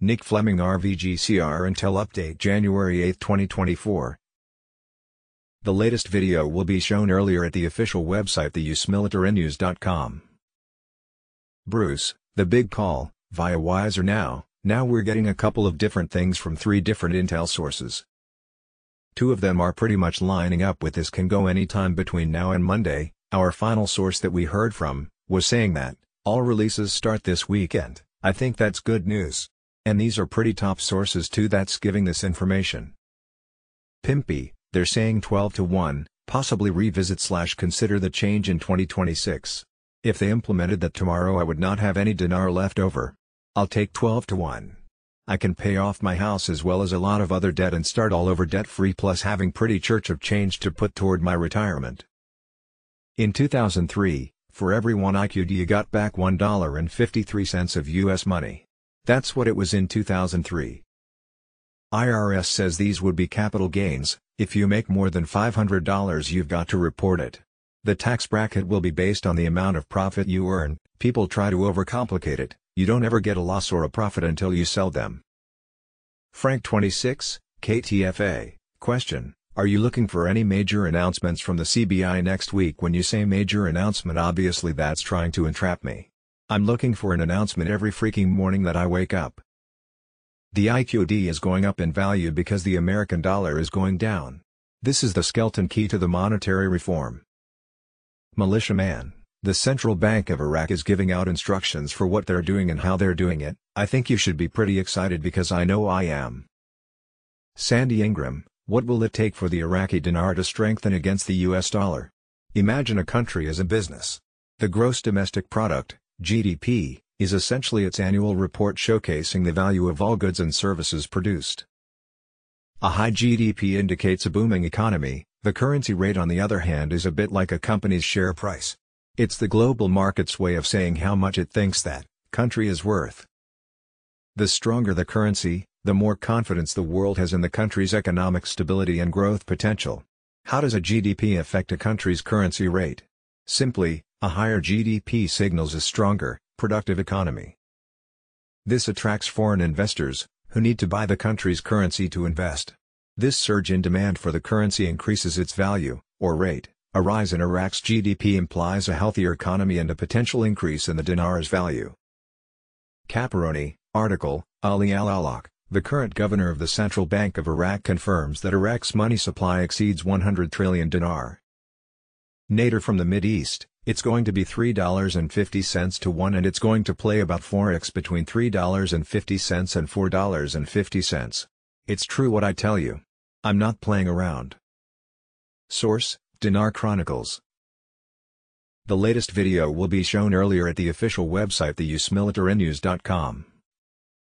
Nick Fleming RVGCR Intel Update January 8, 2024 The latest video will be shown earlier at the official website theusmilitarynews.com. Bruce, the big call, via Wiser Now, now we're getting a couple of different things from three different Intel sources. Two of them are pretty much lining up with this can go anytime between now and Monday, our final source that we heard from, was saying that, all releases start this weekend, I think that's good news. And these are pretty top sources too that's giving this information. Pimpy, they're saying 12 to 1, possibly revisit slash consider the change in 2026. If they implemented that tomorrow I would not have any dinar left over. I'll take 12 to 1. I can pay off my house as well as a lot of other debt and start all over debt free plus having pretty church of change to put toward my retirement. In 2003, for every 1 IQD you got back $1.53 of US money. That's what it was in 2003. IRS says these would be capital gains, if you make more than $500 you've got to report it. The tax bracket will be based on the amount of profit you earn, people try to overcomplicate it, you don't ever get a loss or a profit until you sell them. Frank 26, KTFA, question, are you looking for any major announcements from the CBI next week when you say major announcement obviously that's trying to entrap me. I'm looking for an announcement every freaking morning that I wake up. The IQD is going up in value because the American dollar is going down. This is the skeleton key to the monetary reform. Militiaman, the Central Bank of Iraq is giving out instructions for what they're doing and how they're doing it, I think you should be pretty excited because I know I am. Sandy Ingram, what will it take for the Iraqi dinar to strengthen against the US dollar? Imagine a country as a business. The gross domestic product, GDP, is essentially its annual report showcasing the value of all goods and services produced. A high GDP indicates a booming economy, the currency rate on the other hand is a bit like a company's share price. It's the global market's way of saying how much it thinks that country is worth. The stronger the currency, the more confidence the world has in the country's economic stability and growth potential. How does a GDP affect a country's currency rate? Simply, a higher GDP signals a stronger, productive economy. This attracts foreign investors, who need to buy the country's currency to invest. This surge in demand for the currency increases its value, or rate. A rise in Iraq's GDP implies a healthier economy and a potential increase in the dinar's value. Kaperoni, article, Ali al-Alaq, the current governor of the Central Bank of Iraq confirms that Iraq's money supply exceeds 100 trillion dinar. Nader from the Mid-East, it's going to be $3.50 to 1 and it's going to play about forex between $3.50 and $4.50. It's true what I tell you. I'm not playing around. Source, Dinar Chronicles. The latest video will be shown earlier at the official website theusmilitarynews.com.